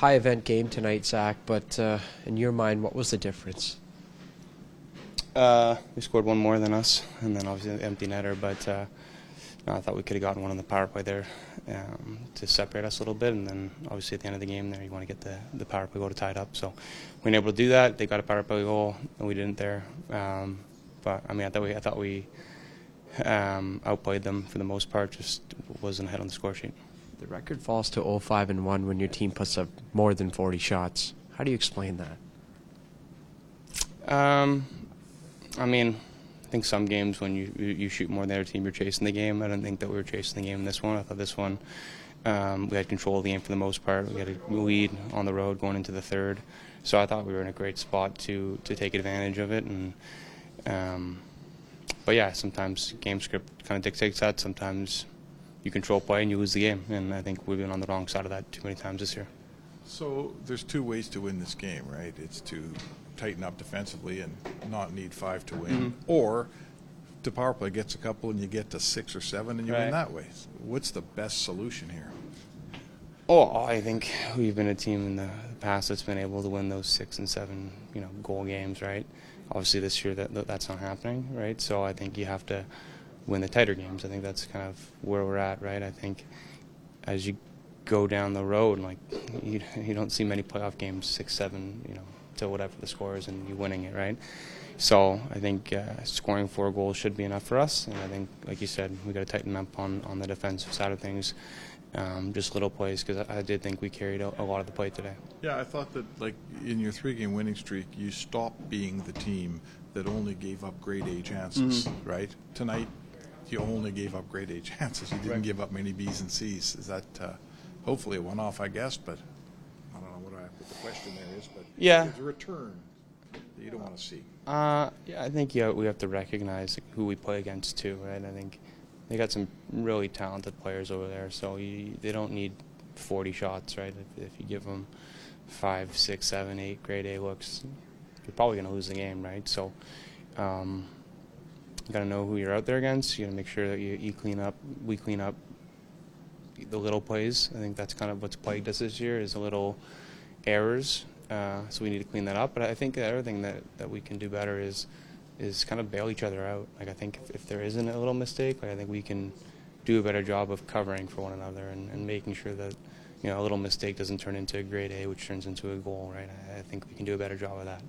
high event game tonight, Zach. But uh, in your mind, what was the difference? Uh, we scored one more than us, and then obviously the empty netter. But uh, no, I thought we could have gotten one on the power play there um, to separate us a little bit, and then obviously at the end of the game there, you want to get the, the power play goal to tie it up. So we were able to do that. They got a power play goal, and we didn't there. Um, but I mean, I thought we I thought we um, outplayed them for the most part. Just wasn't ahead on the score sheet. The record falls to 0-5 and 1 when your team puts up more than 40 shots. How do you explain that? Um, I mean, I think some games when you you shoot more than other team, you're chasing the game. I don't think that we were chasing the game in this one. I thought this one um, we had control of the game for the most part. We had a lead on the road going into the third, so I thought we were in a great spot to to take advantage of it. And um, but yeah, sometimes game script kind of dictates that. Sometimes you control play and you lose the game, and I think we've been on the wrong side of that too many times this year. So there's two ways to win this game, right? It's to tighten up defensively and not need five to win, Mhm. or the power play gets a couple and you get to six or seven and you win that way. What's the best solution here? Oh, I think we've been a team in the past that's been able to win those six and seven, you know, goal games, right? Obviously, this year that that- that's not happening, right? So I think you have to win the tighter games. I think that's kind of where we're at, right? I think as you go down the road, like you, you don't see many playoff games six, seven, you know, to whatever the score is, and you winning it, right? So I think uh, scoring four goals should be enough for us, and I think, like you said, we got to tighten up on on the defensive side of things um, just little plays because I, I did think we carried a, a lot of the play today. Yeah, I thought that like in your three-game winning streak, you stopped being the team that only gave up grade A chances, Mm-hmm. right? Tonight, you only gave up grade A chances. You didn't give up many Bs and Cs. Is that uh, hopefully a one-off, I guess? But I don't know what, I, what the question there is. But Yeah. there's a return that you don't want to see. Uh, yeah, I think yeah, we have to recognize who we play against too, right? I think they got some really talented players over there, so you, they don't need 40 shots, right? If, if you give them five, six, seven, eight grade A looks, you're probably going to lose the game, right? So um, you got to know who you're out there against. You got to make sure that you, you clean up, we clean up the little plays. I think that's kind of what's plagued us this year is a little errors. Uh, so we need to clean that up. But I think the other thing that, that we can do better is is kind of bail each other out. Like I think if, if there isn't a little mistake, like I think we can do a better job of covering for one another and, and making sure that you know a little mistake doesn't turn into a grade A, which turns into a goal. Right? I, I think we can do a better job of that.